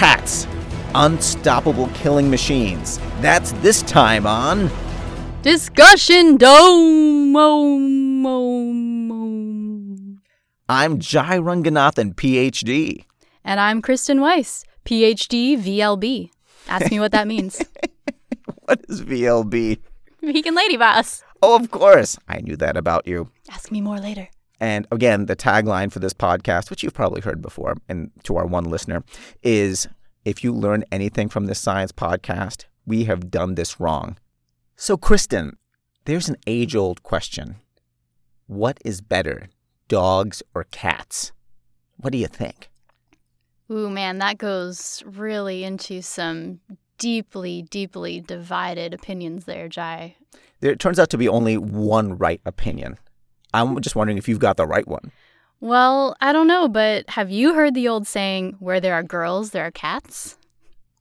cats, unstoppable killing machines. That's this time on. Discussion Dome. Om, om, om. I'm Jai Ranganathan, PhD. And I'm Kristen Weiss, PhD VLB. Ask me what that means. What is VLB? Vegan Lady Boss. Oh, of course. I knew that about you. Ask me more later. And again, the tagline for this podcast, which you've probably heard before, and to our one listener, is if you learn anything from this science podcast, we have done this wrong. So, Kristen, there's an age old question What is better, dogs or cats? What do you think? Ooh, man, that goes really into some deeply, deeply divided opinions there, Jai. There turns out to be only one right opinion. I'm just wondering if you've got the right one. Well, I don't know, but have you heard the old saying, where there are girls, there are cats?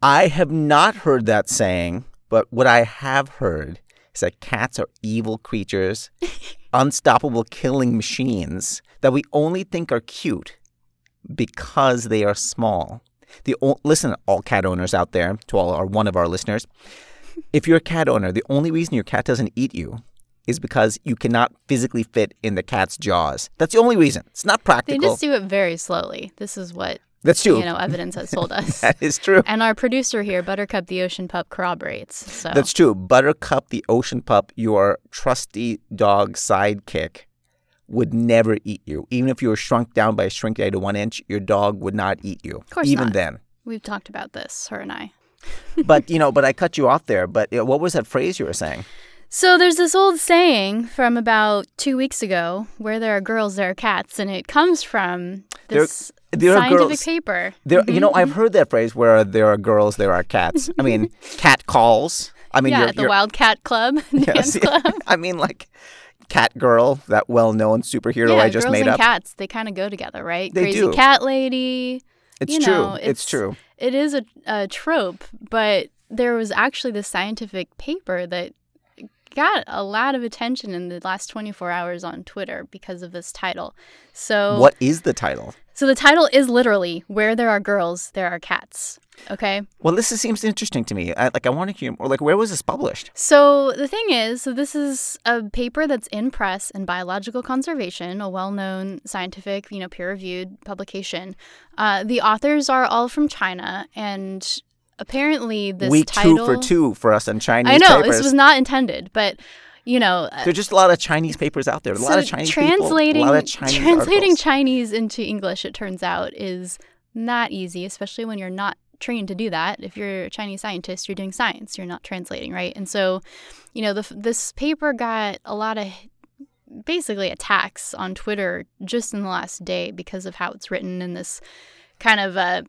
I have not heard that saying, but what I have heard is that cats are evil creatures, unstoppable killing machines that we only think are cute because they are small. The o- listen, all cat owners out there, to all our one of our listeners, if you're a cat owner, the only reason your cat doesn't eat you is because you cannot physically fit in the cat's jaws. That's the only reason. It's not practical. They just do it very slowly. This is what That's true. you know evidence has told us. that is true. and our producer here, Buttercup the Ocean Pup, corroborates. So That's true. Buttercup the ocean pup, your trusty dog sidekick, would never eat you. Even if you were shrunk down by a shrink ray to one inch, your dog would not eat you. Of course even not. then. we've talked about this, her and I. But you know, but I cut you off there. But uh, what was that phrase you were saying? So there's this old saying from about two weeks ago, where there are girls, there are cats, and it comes from this there are scientific paper. There, you know, Mm-hmm. I've heard that phrase where there are girls, there are cats. I mean, cat calls. I mean, yeah, you're, at the you're- Wildcat Club Yes, club. I mean, like Cat Girl, that well-known superhero yeah, I just girls made and up. cats, they kind of go together, right? They Crazy do. cat lady. It's you true. know, it's it's- true. It is a, a trope, but there was actually this scientific paper that got a lot of attention in the last 24 hours on Twitter because of this title. So What is the title? So the title is literally "Where there are girls, there are cats." Okay. Well, this is, seems interesting to me. I, like, I want to hear more. Like, where was this published? So the thing is, so this is a paper that's in Press in Biological Conservation, a well-known scientific, you know, peer-reviewed publication. Uh, the authors are all from China, and apparently this Week title. two for two for us on Chinese I know papers. this was not intended, but you know, uh, There's just a lot of Chinese papers out there. A lot of Chinese translating people. A of Chinese translating articles. Chinese into English, it turns out, is not easy, especially when you're not trained to do that. If you're a Chinese scientist, you're doing science, you're not translating, right? And so, you know, the, this paper got a lot of basically attacks on Twitter just in the last day because of how it's written in this kind of uh,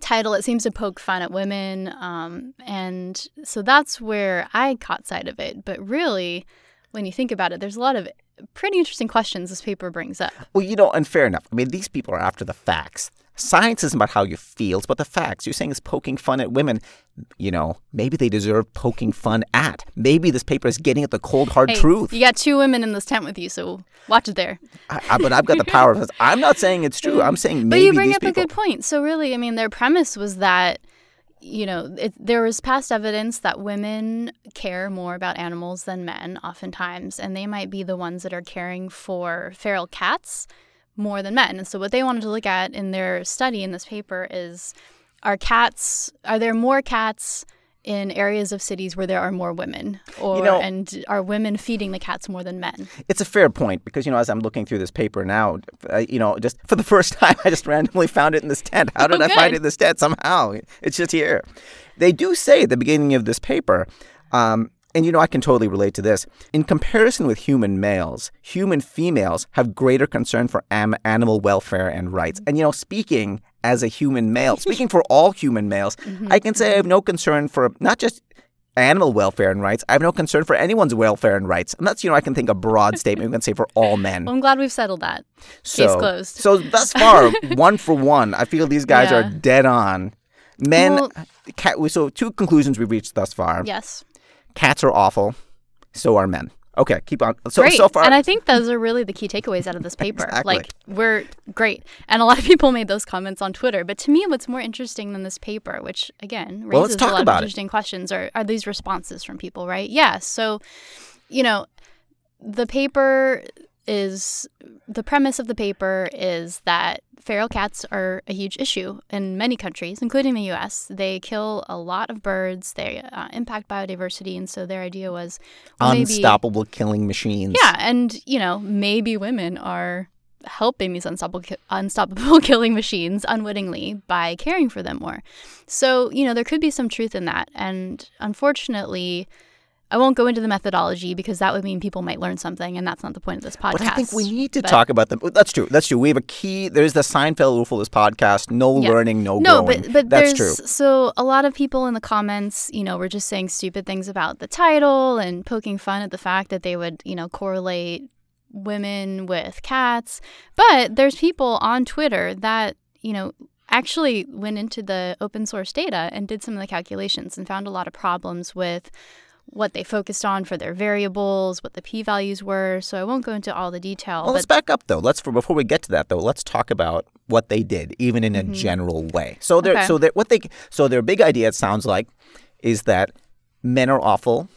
title. It seems to poke fun at women. Um, and so that's where I caught sight of it. But really, when you think about it, there's a lot of pretty interesting questions this paper brings up. Well, you know, and fair enough. I mean, these people are after the facts. Science isn't about how you feel, it's about the facts. You're saying it's poking fun at women. You know, maybe they deserve poking fun at. Maybe this paper is getting at the cold, hard Hey, truth. You got two women in this tent with you, so watch it there. I, I, but I've got the power of this. I'm not saying it's true. I'm saying maybe. But you bring these up people. a good point. So really, I mean, their premise was that you know it, there was past evidence that women care more about animals than men, oftentimes, and they might be the ones that are caring for feral cats more than men. And so what they wanted to look at in their study in this paper is are cats are there more cats in areas of cities where there are more women or know- and are women feeding the cats more than men It's a fair point because you know as I'm looking through this paper now, uh, you know, just for the first time, I just randomly found it in this tent. How did Oh, I find it in this tent? Somehow, it's just here. They do say at the beginning of this paper, um, and you know, I can totally relate to this. In comparison with human males, human females have greater concern for am- animal welfare and rights. And you know, speaking as a human male, speaking for all human males, mm-hmm. I can say I have no concern for not just animal welfare and rights. I have no concern for anyone's welfare and rights. And that's, you know, I can think a broad statement we can say for all men. well i'm glad we've settled that so, closed. So thus far, one for one, I feel these guys Yeah. are dead on. Men, Well- so two conclusions we've reached thus far. yes Cats are awful. So are men. Okay, keep on. So great. so far, and I think those are really the key takeaways out of this paper. Exactly. Like we're great, and a lot of people made those comments on Twitter. But to me, what's more interesting than this paper, which again raises Well, let's talk a lot about of it. interesting questions, are are these responses from people, right? Yeah. So, you know, the paper is the premise of the paper is that feral cats are a huge issue in many countries, including the U.S. They kill a lot of birds. They uh, impact biodiversity, and so their idea was well, maybe- unstoppable killing machines. yeah, and you know, maybe women are helping these unstoppable ki- unstoppable killing machines unwittingly by caring for them more. So, you know, there could be some truth in that. And unfortunately, I won't go into the methodology because that would mean people might learn something, and that's not the point of this podcast. But I think we need to But- talk about them. That's true. That's true. We have a key. There's the Seinfeld this podcast: no Yeah. learning, no, no, growing. but but That's there's true. so a lot of people in the comments, you know, were just saying stupid things about the title and poking fun at the fact that they would, you know, correlate women with cats. But there's people on Twitter that, you know, actually went into the open source data and did some of the calculations and found a lot of problems with what they focused on for their variables, what the p values were. So I won't go into all the detail, Well, but let's back up though. Let's for before we get to that though. Let's talk about what they did, even in a general way. So Mm-hmm. Okay. so they what they so their big idea it sounds like is that men are awful,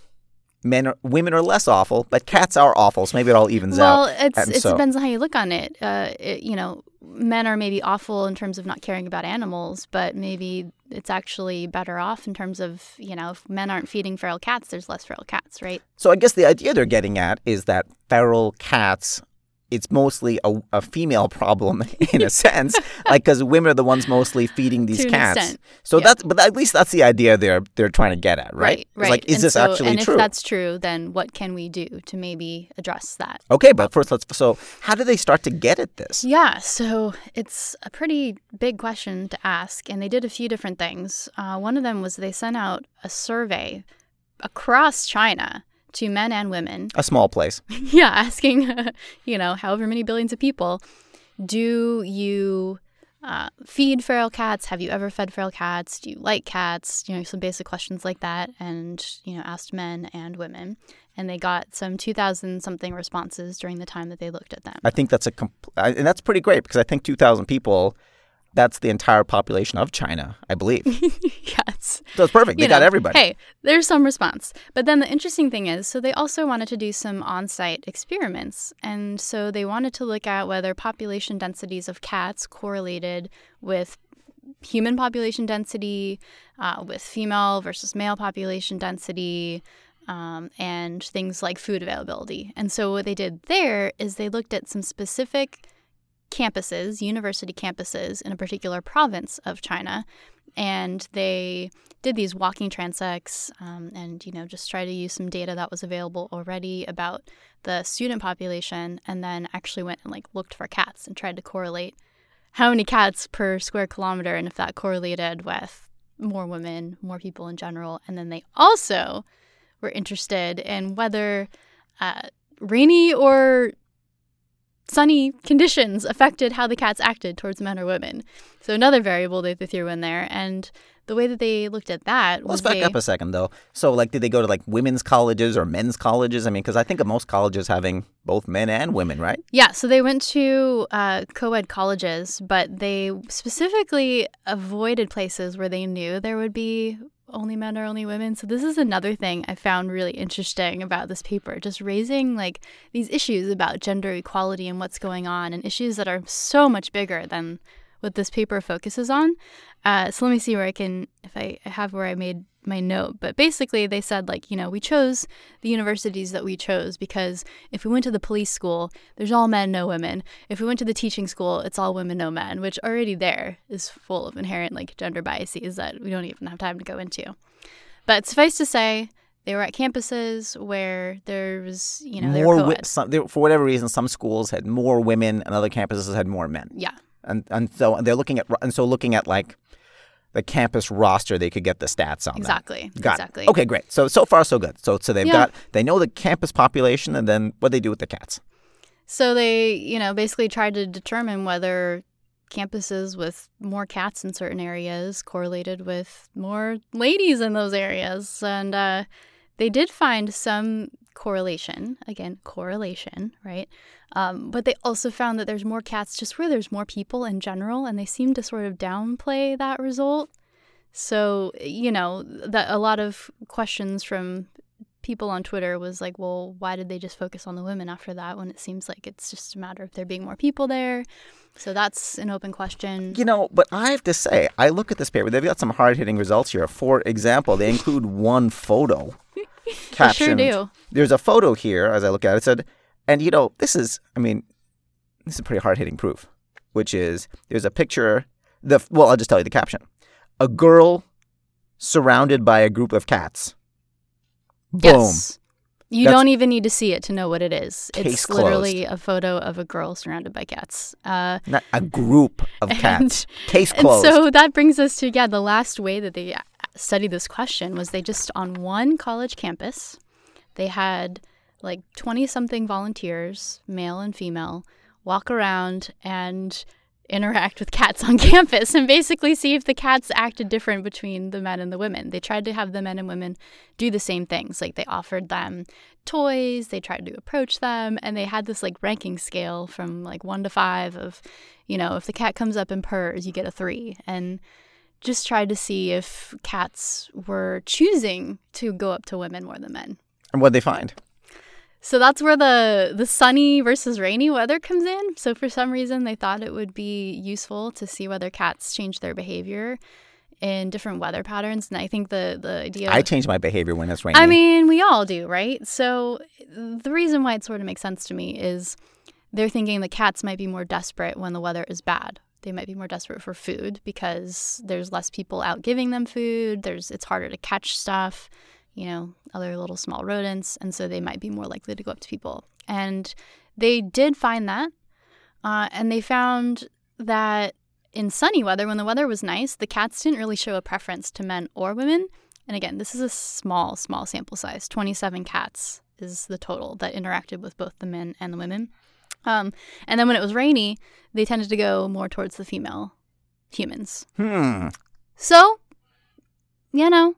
men are women are less awful, but cats are awful. So maybe it all evens well, out. it's And it so- depends on how you look on it. Uh, it. You know, men are maybe awful in terms of not caring about animals, but maybe it's actually better off in terms of you know, if men aren't feeding feral cats, there's less feral cats, right? So I guess the idea they're getting at is that feral cats. It's mostly a, a female problem in a sense, like because women are the ones mostly feeding these cats. extent, So yeah. that's, but at least that's the idea they're they're trying to get at, right? It's Right. Like, is and this so, actually and true? And if that's true, then what can we do to maybe address that? Okay, but first let's. So, how do they start to get at this? Yeah, so it's a pretty big question to ask, and they did a few different things. Uh, one of them was they sent out a survey across China to men and women A small place. yeah, asking, you know, however many billions of people, do you uh, feed feral cats? Have you ever fed feral cats? Do you like cats? You know, some basic questions like that. And, you know, asked men and women. And they got some 2,000 something responses during the time that they looked at them. I think that's a, compl- I- and that's pretty great because I think two thousand people, that's the entire population of China, I believe. cats. So it's perfect. They you got everybody. Hey, there's some response. But then the interesting thing is, so they also wanted to do some on site experiments. And so they wanted to look at whether population densities of cats correlated with human population density, uh, with female versus male population density. Um, and things like food availability. And so, what they did there is they looked at some specific campuses, university campuses in a particular province of China, and they did these walking transects um, and you know just try to use some data that was available already about the student population and then actually went and like looked for cats and tried to correlate how many cats per square kilometer and if that correlated with more women more people in general. And then they also were interested in whether uh, rainy or sunny conditions affected how the cats acted towards men or women. So another variable that they threw in there, and the way that they looked at that Let's back they, up a second though. So, like, did they go to like women's colleges or men's colleges? I mean, because I think of most colleges having both men and women, right? yeah. So they went to uh, co-ed colleges, but they specifically avoided places where they knew there would be only men or only women. So this is another thing I found really interesting about this paper, just raising like these issues about gender equality and what's going on, and issues that are so much bigger than what this paper focuses on. Uh, so let me see where I can, if I have where I made my note. But basically, they said, like, you know, we chose the universities that we chose because if we went to the police school, there's all men, no women. If we went to the teaching school, it's all women, no men, which already there is full of inherent, like, gender biases that we don't even have time to go into. But suffice to say, they were at campuses where there was, you know, more wi- some, there, for whatever reason, some schools had more women and other campuses had more men. Yeah. And and so they're looking at and so looking at like the campus roster, they could get the stats on that. Exactly. Got exactly. It. Okay, great. So so far so good. So so they've Yeah. got they know the campus population and then what they do with the cats. So they, you know, basically tried to determine whether campuses with more cats in certain areas correlated with more ladies in those areas. And uh, they did find some correlation. Again, correlation, right? Um, but they also found that there's more cats just where there's more people in general, and they seem to sort of downplay that result. So, you know, that a lot of questions from people on Twitter was like, well, why did they just focus on the women after that when it seems like it's just a matter of there being more people there? So that's an open question. You know, but I have to say, I look at this paper. They've got some hard hitting results here. For example, they include one photo. They sure do. There's a photo here, as I look at it, it said, and you know, this is, I mean, this is pretty hard hitting proof, which is there's a picture. The well, I'll just tell you the caption: a girl surrounded by a group of cats. Boom. Yes. You That's- don't even need to see it to know what it is. It's literally a photo of a girl surrounded by cats. Uh, Not a group of cats. Case closed. and so that brings us to yeah, the last way that they uh, studied this question was they just on one college campus, they had like 20 something volunteers, male and female, walk around and interact with cats on campus and basically see if the cats acted different between the men and the women. They tried to have the men and women do the same things. Like they offered them toys, they tried to approach them, and they had this like ranking scale from like one to five of, you know, if the cat comes up and purrs, you get a three. And just tried to see if cats were choosing to go up to women more than men. And what'd they find? So that's where the the sunny versus rainy weather comes in. So for some reason they thought it would be useful to see whether cats change their behavior in different weather patterns. And I think the the idea I change my behavior when it's raining. I mean, we all do, right? So the reason why it sort of makes sense to me is they're thinking the cats might be more desperate when the weather is bad. They might be more desperate for food because there's less people out giving them food. There's it's harder to catch stuff, you know, other little small rodents, and so they might be more likely to go up to people. And they did find that, uh, and they found that in sunny weather, when the weather was nice, the cats didn't really show a preference to men or women. And again, this is a small, small sample size. 27 cats is the total that interacted with both the men and the women. Um, and then when it was rainy, they tended to go more towards the female humans. hmm. So, you know,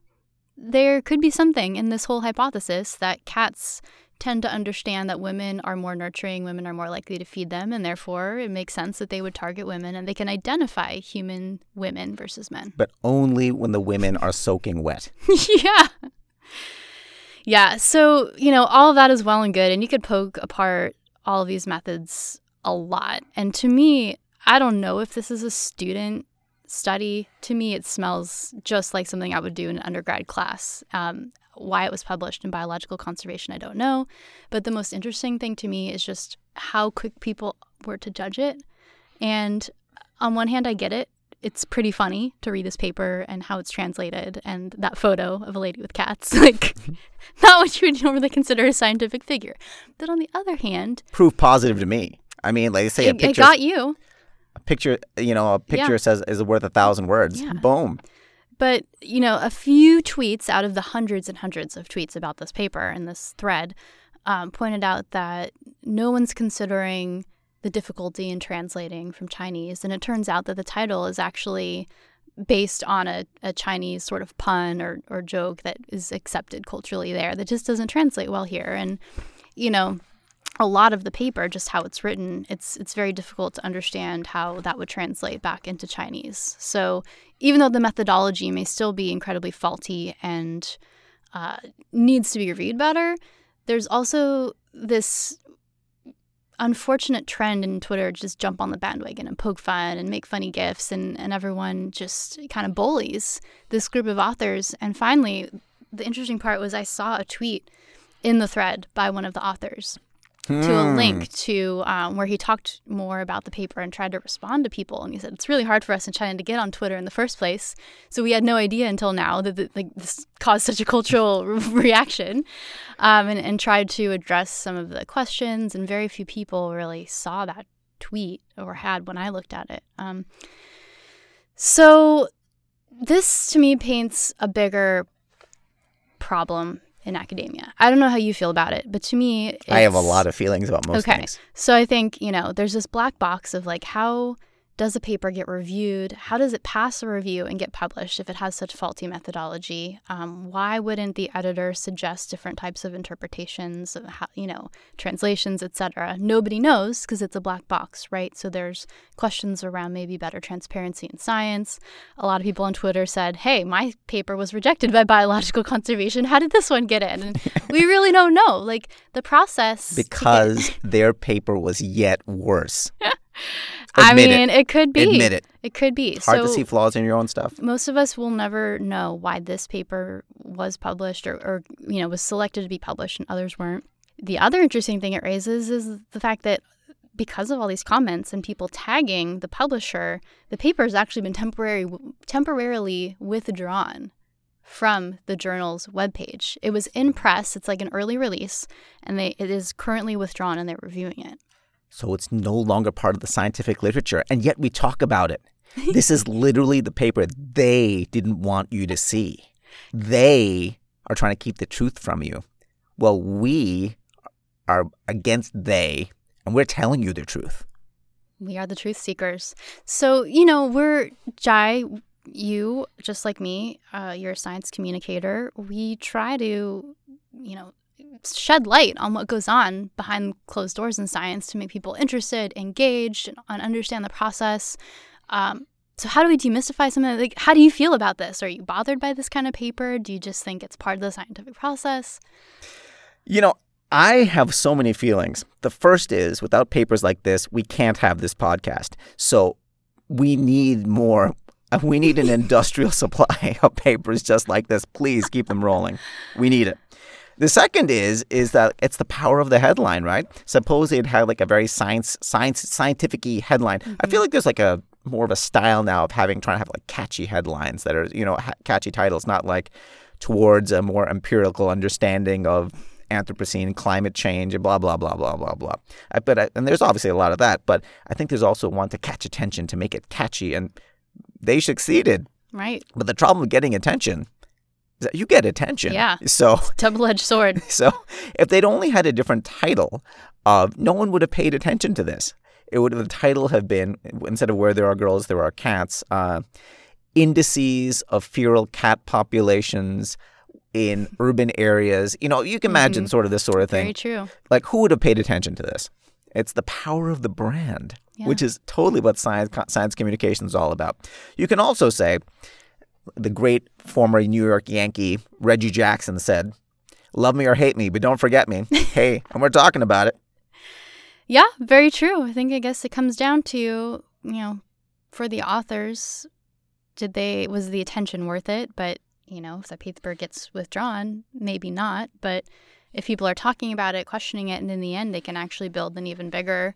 there could be something in this whole hypothesis that cats tend to understand that women are more nurturing, women are more likely to feed them, and therefore it makes sense that they would target women and they can identify human women versus men. But only when the women are soaking wet. yeah. Yeah. So, you know, all of that is well and good. And you could poke apart all of these methods a lot. And to me, I don't know if this is a student study. To me, it smells just like something I would do in an undergrad class. Um, why it was published in Biological Conservation, I don't know. But the most interesting thing to me is just how quick people were to judge it. And on one hand, I get it it's pretty funny to read this paper and how it's translated and that photo of a lady with cats. Like, not what you would normally consider a scientific figure. But on the other hand, Proof positive to me. I mean, like they say, a it, it got you. A picture, you know, a picture Yeah. says is worth a thousand words. Yeah. Boom. But, you know, a few tweets out of the hundreds and hundreds of tweets about this paper and this thread um, pointed out that no one's considering the difficulty in translating from Chinese. And it turns out that the title is actually based on a, a Chinese sort of pun or, or joke that is accepted culturally there that just doesn't translate well here. And, you know, a lot of the paper, just how it's written, it's it's very difficult to understand how that would translate back into Chinese. So even though the methodology may still be incredibly faulty and uh, needs to be reviewed better, there's also this unfortunate trend in Twitter to just jump on the bandwagon and poke fun and make funny gifs and, and everyone just kind of bullies this group of authors. And finally, the interesting part was I saw a tweet in the thread by one of the authors to a Hmm. link to um, where he talked more about the paper and tried to respond to people. And he said it's really hard for us in China to get on Twitter in the first place, so we had no idea until now that the, like this caused such a cultural reaction, um, and and tried to address some of the questions. And very few people really saw that tweet or had when I looked at it. Um, so this to me paints a bigger problem in academia. I don't know how you feel about it, but to me, it's, I have a lot of feelings about most Okay. things. So I think, you know, there's this black box of like how does a paper get reviewed? How does it pass a review and get published if it has such faulty methodology? Um, why wouldn't the editor suggest different types of interpretations, of how, you know, translations, etc.? Nobody knows because it's a black box, right? So there's questions around maybe better transparency in science. A lot of people on Twitter said, "Hey, my paper was rejected by biological conservation. How did this one get in?" And we really don't know. Like the process because their paper was yet worse. I mean, it. it. could be. Admit it. It could be. Hard so to see flaws in your own stuff. most of us will never know why this paper was published or, or you know was selected to be published and others weren't. The other interesting thing it raises is the fact that because of all these comments and people tagging the publisher, the paper has actually been temporary, temporarily withdrawn from the journal's webpage. It was in press, it's like an early release, and they, it is currently withdrawn and they're reviewing it. So it's no longer part of the scientific literature, and yet we talk about it. this is literally the paper they didn't want you to see. They are trying to keep the truth from you. Well, we are against they, and we're telling you the truth. We are the truth seekers. So, you know, we're Jai, you, just like me, uh, you're a science communicator. We try to, you know, shed light on what goes on behind closed doors in science to make people interested, engaged, and, and understand the process. Um, so, how do we demystify something? Like, how do you feel about this? Are you bothered by this kind of paper? Do you just think it's part of the scientific process? You know, I have so many feelings. The first is without papers like this, we can't have this podcast. So we need more. We need an industrial supply of papers just like this. Please keep them rolling. We need it. The second is is that it's the power of the headline, right? Suppose it had like a very science science scientific headline. I feel mm-hmm. like there's like a more of a style now of having trying to have like catchy headlines that are you know ha- catchy titles, not like towards a more empirical understanding of Anthropocene, climate change, and blah blah blah blah blah blah. I, but I, and there's obviously a lot of that, but I think there's also one to catch attention to make it catchy, and they succeeded. Right. But the problem with getting attention you get attention. Yeah. So Double edged sword. so if they'd only had a different title, uh, no one would have paid attention to this. It would the title have been instead of where there are girls, there are cats. Uh, indices of feral cat populations in urban areas. You know, you can imagine sort of this sort of thing. Very true. Like, who would have paid attention to this? It's the power of the brand, Yeah. which is totally what science science communication is all about. You can also say, the great former New York Yankee Reggie Jackson said, "Love me or hate me, but don't forget me." hey, and we're talking about it. Yeah, very true. I think I guess it comes down to, you know, for the authors, did they was the attention worth it? But, you know, if that paper gets withdrawn, maybe not. But if people are talking about it, questioning it, and in the end they can actually build an even bigger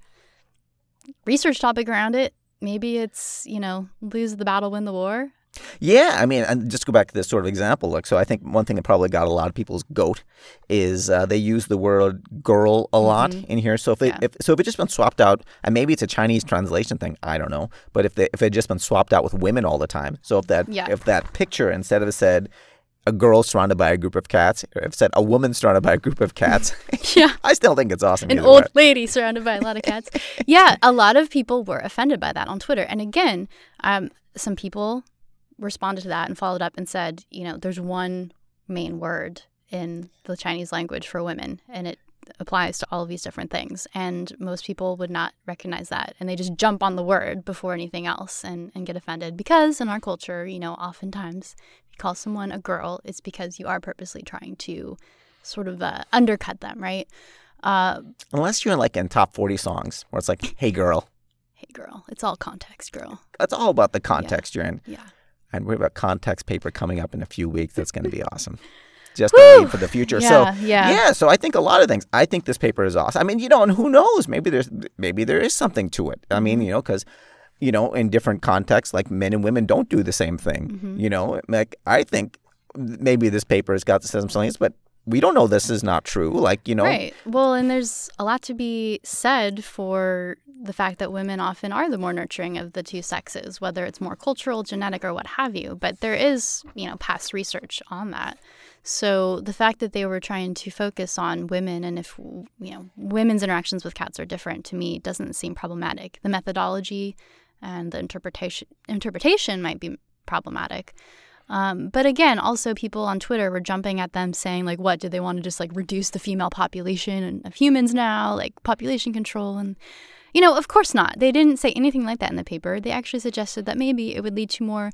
research topic around it, maybe it's, you know, lose the battle, win the war. Yeah, I mean, and just go back to this sort of example. Like, so I think one thing that probably got a lot of people's goat is uh, they use the word "girl" a lot in here. So if they, Yeah. if so, if it just been swapped out, and maybe it's a Chinese translation thing, I don't know. But if they, if it just been swapped out with women all the time, so if that, Yeah. if that picture instead of said a girl surrounded by a group of cats, or if it said a woman surrounded by a group of cats, Yeah. I still think it's awesome. An old way. lady surrounded by a lot of cats. yeah, a lot of people were offended by that on Twitter. And again, um, some people responded to that and followed up and said, you know, there's one main word in the Chinese language for women, and it applies to all of these different things. And most people would not recognize that. And they just jump on the word before anything else and, and get offended. Because in our culture, you know, oftentimes if you call someone a girl, it's because you are purposely trying to sort of uh, undercut them, right? Uh, Unless you're like in top forty songs where it's like, "Hey, girl," hey, girl, it's all context, girl. that's all about the context you're in. Yeah. And we have a context paper coming up in a few weeks that's going to be awesome. Just a for the future. so Yeah, yeah. yeah, so I think a lot of things. I think this paper is awesome. I mean, you know, and who knows? Maybe there's maybe there is something to it. I Mm-hmm. mean, you know, because you know, in different contexts, like men and women don't do the same thing. Mm-hmm. You know, like I think maybe this paper has got some things, but we don't know this is not true. Like you know, Right. Well, and there's a lot to be said for the fact that women often are the more nurturing of the two sexes, whether it's more cultural, genetic, or what have you. But there is, you know, past research on that. So the fact that they were trying to focus on women and if, you know, women's interactions with cats are different to me doesn't seem problematic. The methodology and the interpretation interpretation might be problematic. Um, but again, also people on Twitter were jumping at them saying like, "What did they want to just like reduce the female population of humans now, like population control?" And you know, of course not. They didn't say anything like that in the paper. They actually suggested that maybe it would lead to more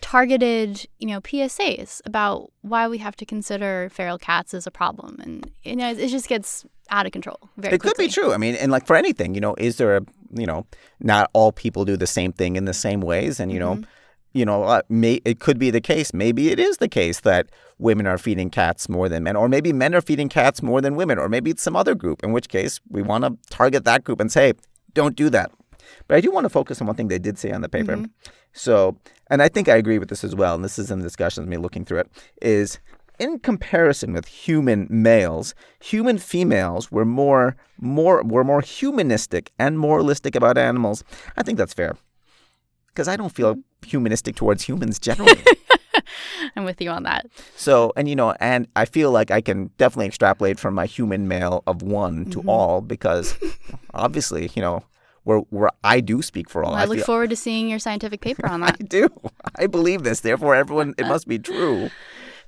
targeted, you know, PSAs about why we have to consider feral cats as a problem, and you know, it just gets out of control very quickly. it quickly. could be true. I mean, and like for anything, you know, is there a you know, not all people do the same thing in the same ways, and you know, Mhm. You know, uh, may, it could be the case. Maybe it is the case that women are feeding cats more than men, or maybe men are feeding cats more than women, or maybe it's some other group. In which case, we want to target that group and say, don't do that. But I do want to focus on one thing they did say on the paper. So, and I think I agree with this as well. And this is in the discussion discussions, me looking through it, is in comparison with human males, human females were more more were more humanistic and moralistic about animals. I think that's fair. Because I don't feel humanistic towards humans generally. I'm with you on that. so, and you know, and I feel like I can definitely extrapolate from my human male of one to all because obviously, you know, where where I do speak for all. Well, I look feel, forward to seeing your scientific paper on that. I do. I believe this. Therefore, everyone, it must be true.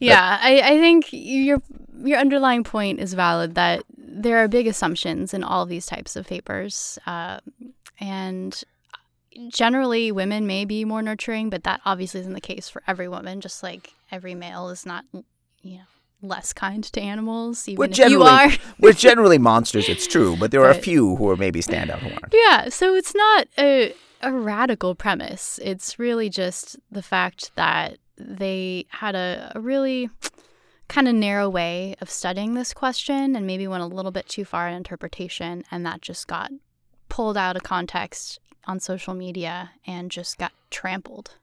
Yeah, I, I think your your underlying point is valid that there are big assumptions in all these types of papers, uh, and generally women may be more nurturing, but that obviously isn't the case for every woman. Just like every male is not, you know, less kind to animals, even We're if you generally are. we're generally monsters. It's true, but there are a few who are maybe standout who aren't. Yeah, so it's not a, a radical premise. It's really just the fact that they had a, a really kind of narrow way of studying this question and maybe went a little bit too far in interpretation, and that just got pulled out of context on social media and just got trampled.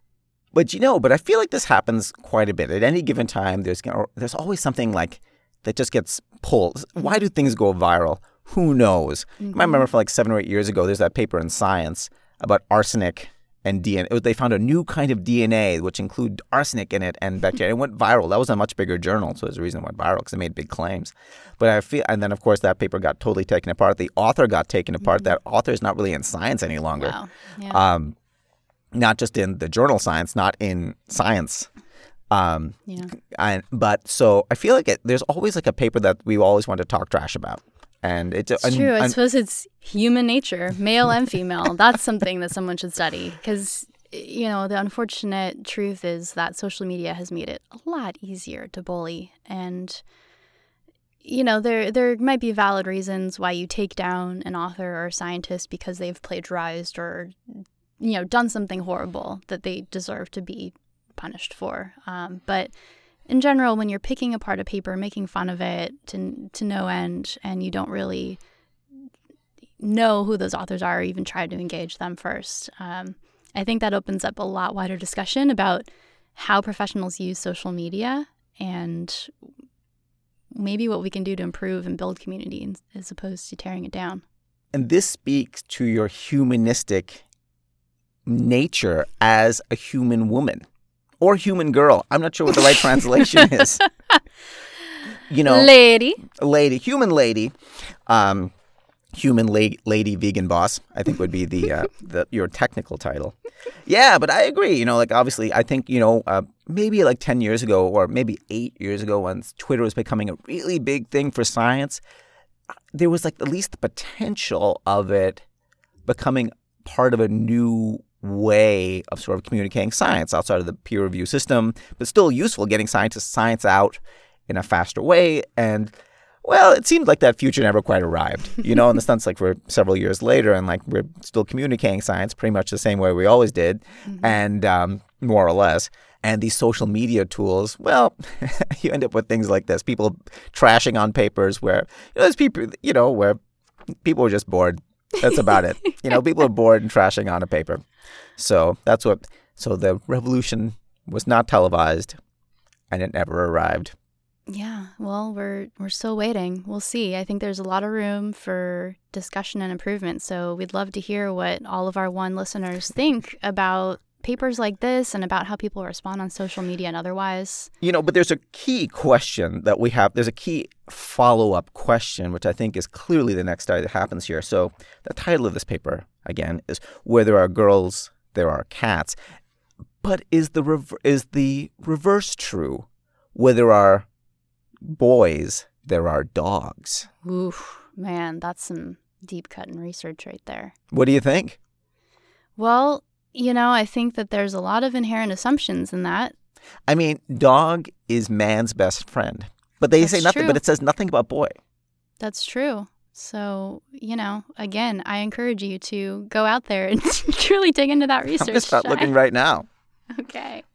But you know, but I feel like this happens quite a bit. At any given time, there's there's always something like that just gets pulled. Why do mm-hmm. things go viral? Who knows? You might mm-hmm. remember for like seven or eight years ago, there's that paper in Science about arsenic and DNA. They found a new kind of DNA which included arsenic in it and bacteria. It went viral. That was a much bigger journal, so there's a reason it went viral because it made big claims. But I feel, and then of course that paper got totally taken apart. The author got taken apart. That author is not really in science any longer Wow. Yeah. um, not just in the journal science, not in science. Um, yeah. and but so I feel like it, there's always like a paper that we always want to talk trash about, and it's, It's and- true. I suppose it's human nature, male and female. That's something that someone should study because, you know, the unfortunate truth is that social media has made it a lot easier to bully. And, you know, there there might be valid reasons why you take down an author or a scientist because they've plagiarized or, you know, done something horrible that they deserve to be punished for. Um, but in general, when you're picking apart a paper, making fun of it to to no end, and you don't really know who those authors are or even try to engage them first, um, I think that opens up a lot wider discussion about how professionals use social media and maybe what we can do to improve and build community as opposed to tearing it down. and this speaks to your humanistic nature as a human woman or human girl. I'm not sure what the right translation is. You know, Lady. lady, human lady, um, human la- lady vegan boss. I think would be the uh, the your technical title. Yeah, but I agree. You know, like obviously, I think you know uh, maybe like ten years ago or maybe eight years ago, when Twitter was becoming a really big thing for science, there was like at least the potential of it becoming part of a new way of sort of communicating science outside of the peer review system, but still useful getting scientists science out in a faster way. And well, it seemed like that future never quite arrived, you know, in the sense like we're several years later and like we're still communicating science pretty much the same way we always did, and um, more or less. And these social media tools, well, you end up with things like this: people trashing on papers where you know, there's people, you know, where people are just bored. That's about it. You know, people are bored and trashing on a paper. So that's what. So the revolution was not televised, and it never arrived. Yeah, well, we're we're still waiting. We'll see. I think there's a lot of room for discussion and improvement. So we'd love to hear what all of our one listeners think about papers like this and about how people respond on social media and otherwise. You know, but there's a key question that we have. There's a key follow up question, which I think is clearly the next study that happens here. So, the title of this paper again, is where there are girls, there are cats. But is the rev- is the reverse true? Where there are boys, there are dogs. Oof, man, that's some deep cut in research right there. What do you think? Well, you know, I think that there's a lot of inherent assumptions in that. I mean, dog is man's best friend. But they That's say nothing, true. but it says nothing about boy. That's true. So, you know, again, I encourage you to go out there and truly dig into that research. I'm going to start looking right now. Okay.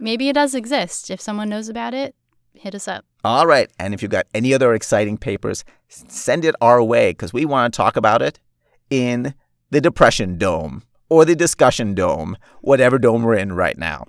Maybe it does exist. If someone knows about it, hit us up. All right. And if you've got any other exciting papers, send it our way because we want to talk about it in the Depression Dome or the Discussion Dome, whatever dome we're in right now.